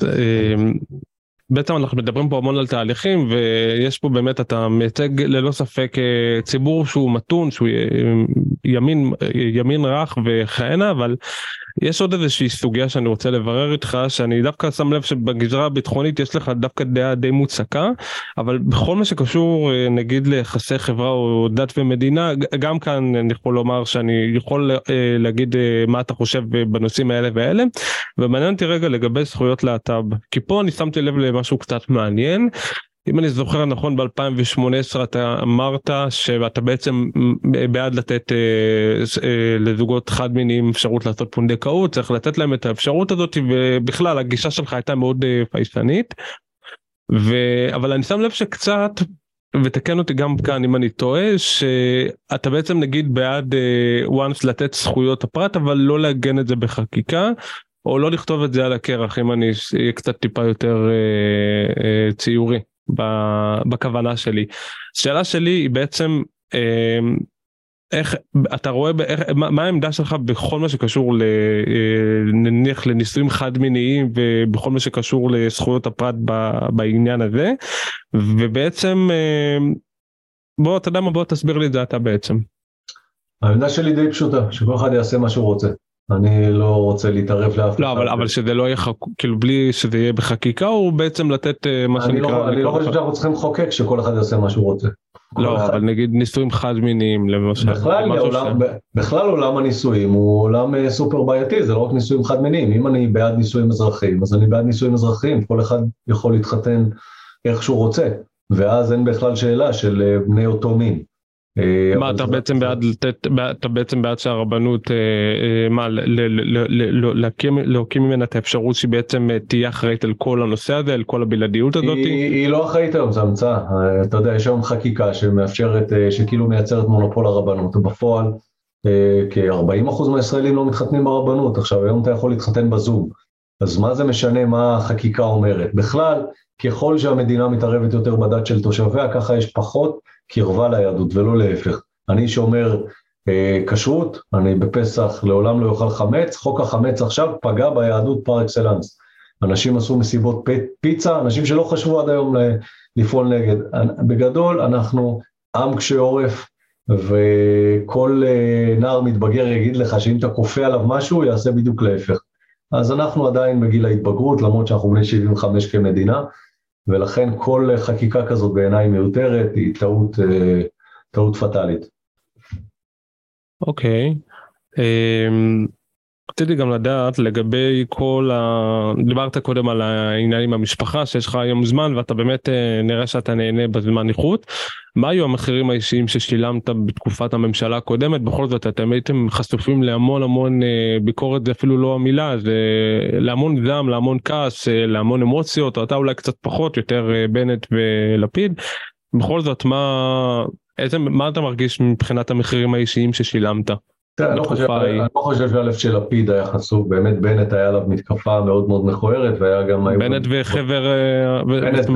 בעצם אנחנו מדברים פה המון על תהליכים ויש פה באמת אתה מייצג ללא ספק אה, ציבור שהוא מתון שהוא אה, ימין ימין רך וכהנה אבל יש עוד איזושהי סוגיה שאני רוצה לברר איתך שאני דווקא שם לב שבגזרה הביטחונית יש לך דווקא דעה די מוצקה אבל בכל מה שקשור אה, נגיד ליחסי חברה או דת ומדינה גם כאן אני יכול לומר שאני יכול להגיד מה אתה חושב בנושאים האלה ואלה ומעניין אותי רגע לגבי זכויות להט"ב כי פה אני שמתי לב משהו קצת מעניין. אם אני זוכר נכון ב-2018 אתה אמרת שאתה בעצם בעד לתת אה, אה, לזוגות חד מיניים אפשרות לעשות פונדקאות צריך לתת להם את האפשרות הזאת ובכלל הגישה שלך הייתה מאוד אה, פייסנית. ו... אבל אני שם לב שקצת ותקן אותי גם כאן אם אני טועה שאתה בעצם נגיד בעד אה, once לתת זכויות הפרט אבל לא לעגן את זה בחקיקה או לא לכתוב את זה על הקרח אם אני אהיה קצת טיפה יותר אה, אה, ציורי בכוונה שלי. שאלה שלי היא בעצם אה, איך אתה רואה איך, מה, מה העמדה שלך בכל מה שקשור אה, נניח לנישואים חד מיניים ובכל מה שקשור לזכויות הפרט ב, בעניין הזה ובעצם אה, בוא אתה יודע מה בוא תסביר לי את זה אתה בעצם. העמדה שלי די פשוטה שכל אחד יעשה מה שהוא רוצה. אני לא רוצה להתערב לאף אחד. לא, אבל, אבל שזה לא יהיה, חק... כאילו בלי שזה יהיה בחקיקה, או בעצם לתת אה, מה שנקרא... לא, אני לא חושב שאנחנו צריכים לחוקק שכל אחד יעשה מה שהוא רוצה. לא, אחד. אבל נגיד נישואים חד מיניים למשל. בכלל, עולם, ש... בכלל עולם הנישואים הוא עולם אה, סופר בעייתי, זה לא רק נישואים חד מיניים. אם אני בעד נישואים אזרחיים, אז אני בעד נישואים אזרחיים, כל אחד יכול להתחתן איך שהוא רוצה, ואז אין בכלל שאלה של אה, בני אותו מין. אה, מה אתה בעצם בעד לתת אתה בעצם בעד שהרבנות אה, אה, מה להקים ממנה את האפשרות שהיא בעצם תהיה אחראית על כל הנושא הזה על כל הבלעדיות הזאת? היא לא אחראית היום זה המצאה. אתה יודע יש היום חקיקה שמאפשרת שכאילו מייצרת מונופול הרבנות בפועל כ-40% מהישראלים לא מתחתנים ברבנות. עכשיו היום אתה יכול להתחתן בזום אז מה זה משנה מה החקיקה אומרת בכלל ככל שהמדינה מתערבת יותר בדת של תושביה ככה יש פחות קרבה ליהדות ולא להפך. אני שאומר אה, כשרות, אני בפסח לעולם לא אוכל חמץ, חוק החמץ עכשיו פגע ביהדות פר אקסלנס. אנשים עשו מסיבות פיצה, אנשים שלא חשבו עד היום לפעול נגד. בגדול אנחנו עם קשה עורף, וכל אה, נער מתבגר יגיד לך שאם אתה כופה עליו משהו, הוא יעשה בדיוק להפך. אז אנחנו עדיין בגיל ההתבגרות, למרות שאנחנו בני 75 כמדינה, ולכן כל חקיקה כזאת בעיניי מיותרת, היא טעות, אה, טעות פטאלית. אוקיי. Okay. אמ, um... רציתי גם לדעת לגבי כל ה... דיברת קודם על העניין עם המשפחה שיש לך היום זמן ואתה באמת אה, נראה שאתה נהנה בזמן איכות. מה היו המחירים האישיים ששילמת בתקופת הממשלה הקודמת בכל זאת אתם הייתם חשופים להמון המון אה, ביקורת זה אפילו לא המילה זה להמון דם להמון כעס אה, להמון אמוציות אתה אולי קצת פחות יותר בנט ולפיד. בכל זאת מה איזה מה אתה מרגיש מבחינת המחירים האישיים ששילמת. אני לא חושב שא' שלפיד היה חשוף, באמת בנט היה עליו מתקפה מאוד מאוד מכוערת והיה גם... בנט וחבר... אה, בנט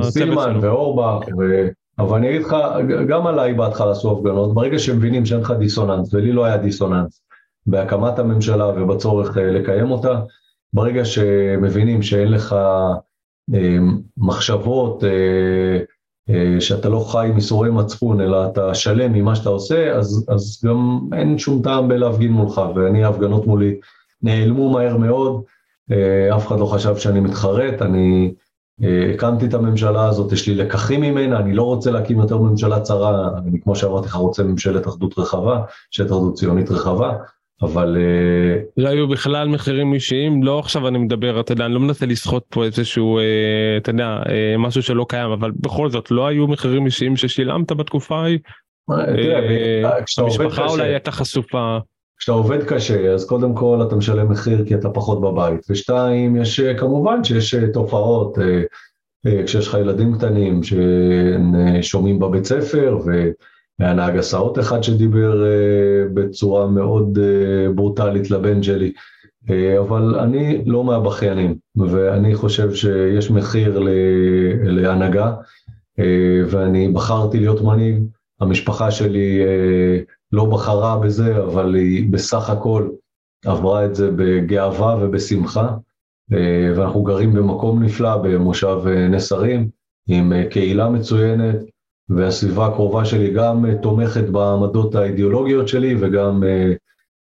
וסילמן ואורבך, אבל אני אגיד לך, גם עליי בהתחלה עשו הפגנות, ברגע שמבינים שאין לך דיסוננס, ולי לא היה דיסוננס, בהקמת הממשלה ובצורך אה, לקיים אותה, ברגע שמבינים שאין לך אה, מחשבות, אה, שאתה לא חי עם איסורי מצפון, אלא אתה שלם ממה שאתה עושה, אז, אז גם אין שום טעם בלהפגין מולך, ואני, ההפגנות מולי נעלמו מהר מאוד, אה, אף אחד לא חשב שאני מתחרט, אני אה, הקמתי את הממשלה הזאת, יש לי לקחים ממנה, אני לא רוצה להקים יותר ממשלה צרה, אני כמו שאמרתי לך רוצה ממשלת אחדות רחבה, ממשלת אחדות ציונית רחבה, אבל... אה, לא היו בכלל מחירים אישיים, לא עכשיו אני מדבר, אתה יודע, אני לא מנסה לסחוט פה איזשהו, אה, אתה יודע, אה, משהו שלא קיים, אבל בכל זאת לא היו מחירים אישיים ששילמת בתקופה ההיא? המשפחה אולי הייתה חשופה. כשאתה עובד קשה, אז קודם כל אתה משלם מחיר כי אתה פחות בבית, ושתיים, יש כמובן שיש תופעות, כשיש לך ילדים קטנים ששומעים בבית ספר, ו... היה נהג הסעות אחד שדיבר uh, בצורה מאוד uh, ברוטלית לבן שלי, uh, אבל אני לא מהבכיינים, ואני חושב שיש מחיר להנהגה, uh, ואני בחרתי להיות מנהיג, המשפחה שלי uh, לא בחרה בזה, אבל היא בסך הכל עברה את זה בגאווה ובשמחה, uh, ואנחנו גרים במקום נפלא במושב נס הרים, עם קהילה מצוינת, והסביבה הקרובה שלי גם אה, תומכת בעמדות האידיאולוגיות שלי וגם, אה,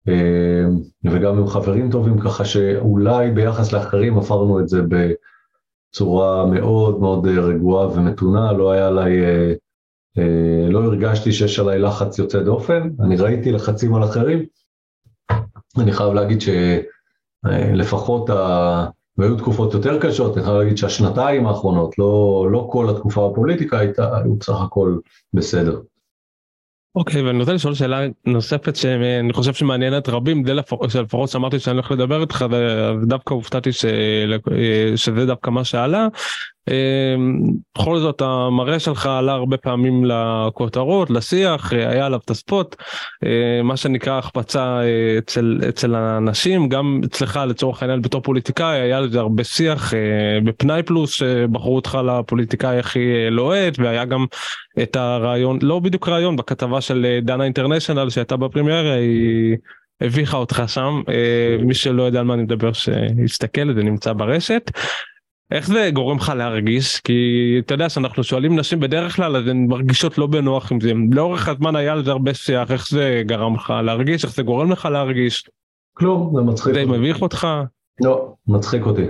אה, וגם עם חברים טובים, ככה שאולי ביחס לאחרים עברנו את זה בצורה מאוד מאוד רגועה ומתונה, לא היה עליי, לא הרגשתי שיש עליי לחץ יוצא דופן, אני ראיתי לחצים על אחרים, אני חייב להגיד שלפחות ה... והיו תקופות יותר קשות, אני חייב להגיד שהשנתיים האחרונות, לא, לא כל התקופה בפוליטיקה הייתה, היו בסך הכל בסדר. אוקיי, okay, ואני רוצה לשאול שאלה נוספת שאני חושב שמעניינת רבים, די לפחות שאמרתי שאני הולך לדבר איתך ודווקא הופתעתי ש... שזה דווקא מה שעלה. אמ, בכל זאת המראה שלך עלה הרבה פעמים לכותרות, לשיח, היה עליו את הספוט, אה, מה שנקרא החפצה אה, אצל, אצל האנשים, גם אצלך לצורך העניין בתור פוליטיקאי היה לזה הרבה שיח אה, בפנאי פלוס שבחרו אותך לפוליטיקאי הכי לוהט והיה גם את הרעיון, לא בדיוק רעיון, בכתבה של דנה אינטרנשיונל שהייתה בפרימיירה היא הביכה אותך שם, מי שלא יודע על מה אני מדבר שיסתכל, זה נמצא ברשת. איך זה גורם לך להרגיש? כי אתה יודע שאנחנו שואלים נשים בדרך כלל אז הן מרגישות לא בנוח עם זה. לאורך הזמן היה לזה הרבה שיח, איך זה גרם לך להרגיש? איך זה גורם לך להרגיש? כלום, זה מצחיק אותי. זה מביך אותך? לא, מצחיק אותי.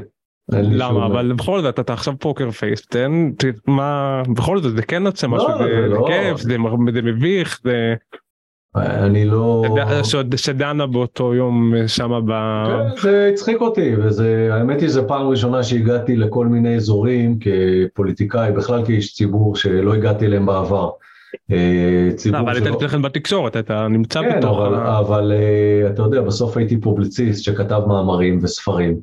למה? אבל בכל זאת אתה עכשיו פוקר פייס, תן, מה, בכל זאת זה כן יוצא משהו, לא, זה לא. כיף, זה מביך, זה... אני לא... שדנה באותו יום אה, שמה ב... כן, זה הצחיק אותי, והאמת היא זו פעם ראשונה שהגעתי לכל מיני אזורים כפוליטיקאי, בכלל כאיש ציבור שלא הגעתי אליהם בעבר. ציבור אבל היית לפני כן בתקשורת, אתה נמצא כן, בתוך... אבל, אבל אתה יודע, בסוף הייתי פובליציסט שכתב מאמרים וספרים,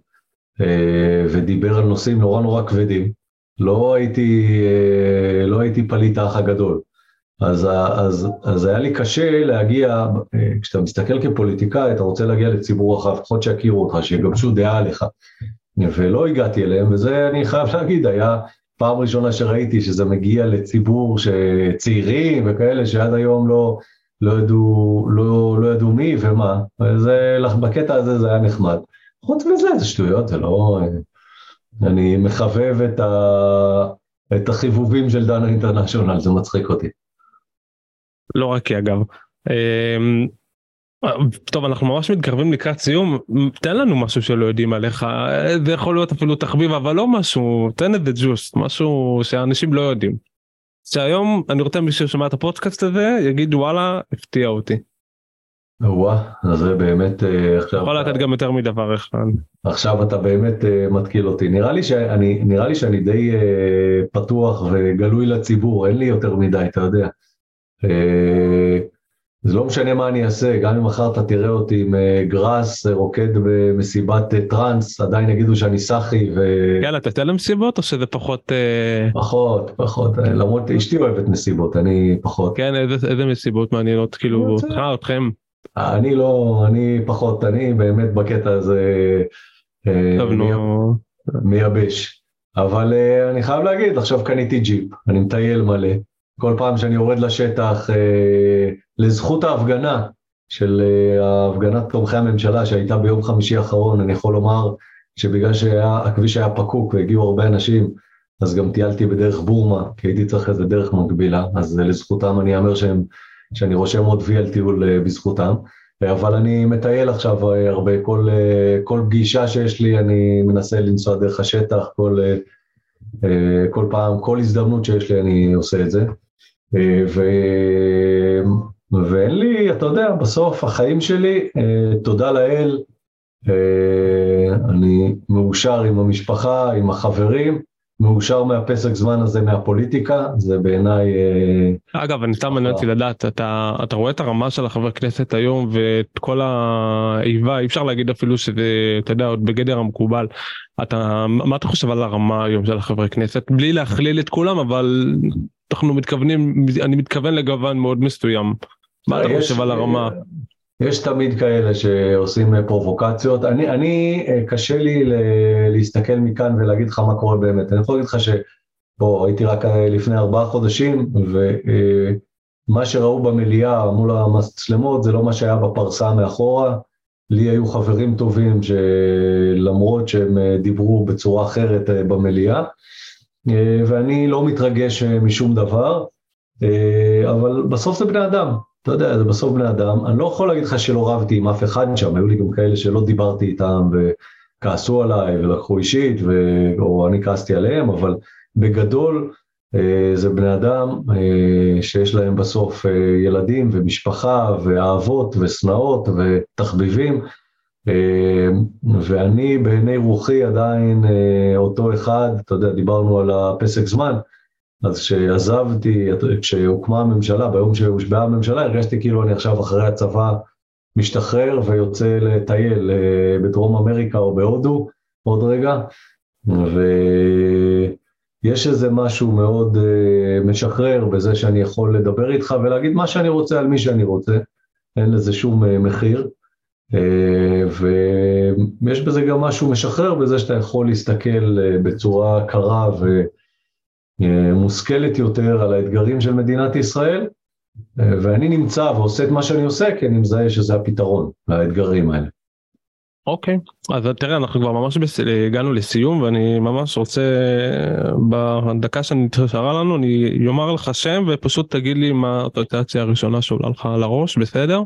ודיבר על נושאים נורא נורא כבדים. לא הייתי, לא הייתי פליט האח הגדול. אז, אז, אז היה לי קשה להגיע, כשאתה מסתכל כפוליטיקאי, אתה רוצה להגיע לציבור רחב, לפחות שיכירו אותך, שיגבשו דעה עליך. ולא הגעתי אליהם, וזה אני חייב להגיד, היה פעם ראשונה שראיתי שזה מגיע לציבור צעירים וכאלה שעד היום לא, לא, ידעו, לא, לא ידעו מי ומה, וזה, בקטע הזה זה היה נחמד. חוץ מזה זה שטויות, זה לא... אני מחבב את, ה, את החיבובים של דנה אינטרנשיונל, זה מצחיק אותי. לא רק כי אגב. אמ, טוב אנחנו ממש מתקרבים לקראת סיום תן לנו משהו שלא יודעים עליך זה יכול להיות אפילו תחביב אבל לא משהו תן את זה ג'וסט משהו שאנשים לא יודעים. שהיום אני רוצה מי ששומע את הפודקאסט הזה יגיד וואלה הפתיע אותי. וואה, זה באמת אה, עכשיו... יכול לתת גם יותר מדבר אחד. עכשיו אתה באמת אה, מתקיל אותי. נראה לי שאני, נראה לי שאני די אה, פתוח וגלוי לציבור, אין לי יותר מדי, אתה יודע. זה לא משנה מה אני אעשה, גם אם מחר אתה תראה אותי עם גראס רוקד במסיבת טראנס, עדיין יגידו שאני סאחי ו... יאללה, אתה תתן למסיבות או שזה פחות... פחות, פחות, למרות אשתי אוהבת מסיבות, אני פחות. כן, איזה, איזה מסיבות מעניינות, כאילו, אותך, אתכם? אני לא, אני פחות, אני באמת בקטע הזה אה, טוב, מי... מייבש. אבל אני חייב להגיד, עכשיו קניתי ג'יפ, אני מטייל מלא. כל פעם שאני יורד לשטח, uh, לזכות ההפגנה של uh, ההפגנת תומכי הממשלה שהייתה ביום חמישי האחרון, אני יכול לומר שבגלל שהכביש היה פקוק והגיעו הרבה אנשים, אז גם טיילתי בדרך בורמה, כי הייתי צריך איזה דרך מקבילה, אז לזכותם אני אאמר שהם שאני רושם עוד וי על טיול אה, בזכותם, אבל אני מטייל עכשיו אה, הרבה, כל, אה, כל פגישה שיש לי אני מנסה לנסוע דרך השטח, כל, כל פעם, כל הזדמנות שיש לי אני עושה את זה. ו... ואין לי, אתה יודע, בסוף החיים שלי, תודה לאל, אני מאושר עם המשפחה, עם החברים, מאושר מהפסק זמן הזה מהפוליטיקה, זה בעיניי... אה, אגב, אני סתם מעניין לדעת, אתה, אתה רואה את הרמה של החבר כנסת היום ואת כל האיבה, אי אפשר להגיד אפילו שזה, אתה יודע, עוד בגדר המקובל. אתה, מה אתה חושב על הרמה היום של החברי כנסת? בלי להכליל את כולם, אבל אנחנו מתכוונים, אני מתכוון לגוון מאוד מסוים. מה אתה חושב על הרמה? יש תמיד כאלה שעושים אה, פרובוקציות. אני, אני אה, קשה לי להסתכל מכאן ולהגיד לך מה קורה באמת. אני יכול להגיד לך שפה הייתי רק אה, לפני ארבעה חודשים, ומה שראו במליאה מול המצלמות זה לא מה שהיה בפרסה מאחורה. לי היו חברים טובים שלמרות שהם דיברו בצורה אחרת במליאה, ואני לא מתרגש משום דבר, אבל בסוף זה בני אדם, אתה יודע, זה בסוף בני אדם, אני לא יכול להגיד לך שלא רבתי עם אף אחד שם, היו לי גם כאלה שלא דיברתי איתם וכעסו עליי ולקחו אישית, ו... או אני כעסתי עליהם, אבל בגדול אה, זה בני אדם אה, שיש להם בסוף אה, ילדים ומשפחה ואהבות ושנאות ותחביבים, ואני בעיני רוחי עדיין אותו אחד, אתה יודע, דיברנו על הפסק זמן, אז כשעזבתי, כשהוקמה הממשלה, ביום שהושבעה הממשלה, הרגשתי כאילו אני עכשיו אחרי הצבא משתחרר ויוצא לטייל אה, בדרום אמריקה או בהודו עוד רגע, ויש איזה משהו מאוד אה, משחרר בזה שאני יכול לדבר איתך ולהגיד מה שאני רוצה על מי שאני רוצה, אין לזה שום אה, מחיר. ויש בזה גם משהו משחרר בזה שאתה יכול להסתכל בצורה קרה ו... אה, יותר על האתגרים של מדינת ישראל, אה, ואני נמצא ועושה את מה שאני עושה כי אני מזהה שזה הפתרון לאתגרים האלה. אוקיי, okay. אז תראה אנחנו כבר ממש בס... הגענו לסיום ואני ממש רוצה בדקה שנשארה לנו אני אומר לך שם ופשוט תגיד לי מה האוטוטציה הראשונה שעולה לך על הראש בסדר?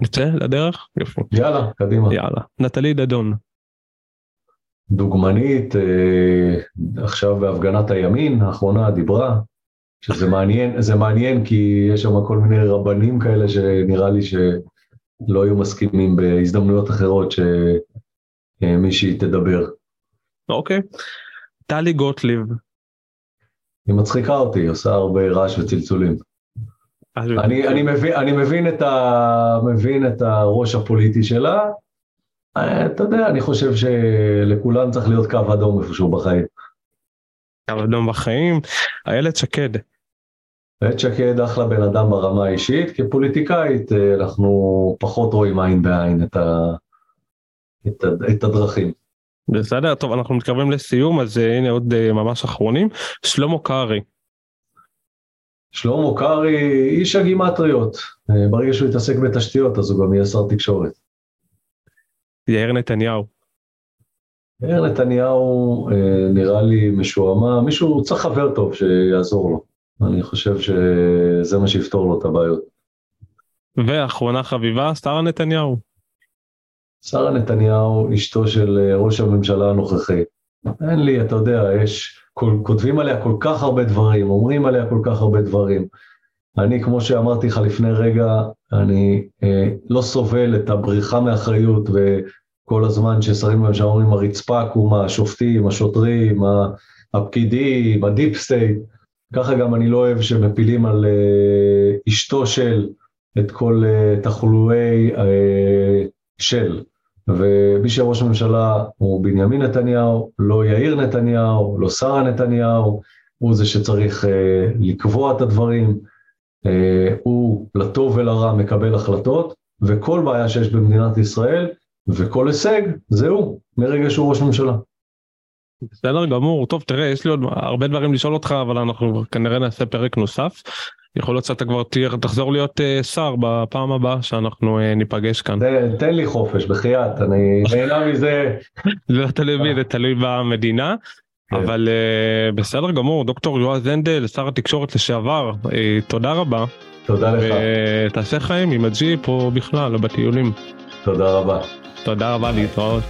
נצא לדרך? יפה. יאללה קדימה. יאללה נטלי דדון. דוגמנית, אה, עכשיו בהפגנת הימין האחרונה דיברה, שזה מעניין, זה מעניין כי יש שם כל מיני רבנים כאלה שנראה לי שלא היו מסכימים בהזדמנויות אחרות שמישהי תדבר. אוקיי. טלי גוטליב. היא מצחיקה אותי, עושה הרבה רעש וצלצולים. אני, אני, מבין, אני מבין, את ה, מבין את הראש הפוליטי שלה, אה, אתה יודע, אני חושב שלכולם צריך להיות קו אדום איפשהו בחיים. קו אדום בחיים, איילת שקד. איילת שקד אחלה בן אדם ברמה האישית, כפוליטיקאית אה, אנחנו פחות רואים עין בעין את, ה, את, ה, את הדרכים. בסדר, טוב, אנחנו מתקרבים לסיום, אז הנה עוד ממש אחרונים. שלמה קרעי, שלמה קרעי איש הגימטריות, אה, ברגע שהוא יתעסק בתשתיות אז הוא גם יהיה שר תקשורת. יאיר נתניהו. יאיר נתניהו אה, נראה לי משועמם, מישהו צריך חבר טוב שיעזור לו, אני חושב שזה מה שיפתור לו את הבעיות. ואחרונה חביבה, שרה נתניהו. שרה נתניהו, אשתו של אה, ראש הממשלה הנוכחי. אין לי, אתה יודע, יש כותבים עליה כל כך הרבה דברים, אומרים עליה כל כך הרבה דברים. אני, כמו שאמרתי לך לפני רגע, אני אה, לא סובל את הבריחה מאחריות וכל הזמן ששרים בממשלה אומרים הרצפה עקומה, השופטים, השוטרים, הפקידים, ה deep state, ככה גם אני לא אוהב שמפילים על אה, אשתו של את כל אה, תחלואי אה, של. ומי שראש הממשלה הוא בנימין נתניהו, לא יאיר נתניהו, לא שרה נתניהו, הוא זה שצריך אה, לקבוע את הדברים, אה, הוא לטוב ולרע מקבל החלטות, וכל בעיה שיש במדינת ישראל וכל הישג זה הוא, מרגע שהוא ראש ממשלה. בסדר גמור, טוב תראה יש לי עוד הרבה דברים לשאול אותך אבל אנחנו כנראה נעשה פרק נוסף. יכול להיות שאתה כבר תהיה, תחזור להיות uh, שר בפעם הבאה שאנחנו uh, ניפגש כאן. תן, לי חופש, בחייאת, אני נהנה [laughs] מזה. זה לא תלוי בי, זה תלוי במדינה. כן. אבל uh, בסדר גמור, דוקטור יועז הנדל, שר התקשורת לשעבר, תודה רבה. תודה לך. ותעשה חיים עם הג'יפ או בכלל, בטיולים. תודה רבה. תודה רבה, להתראות.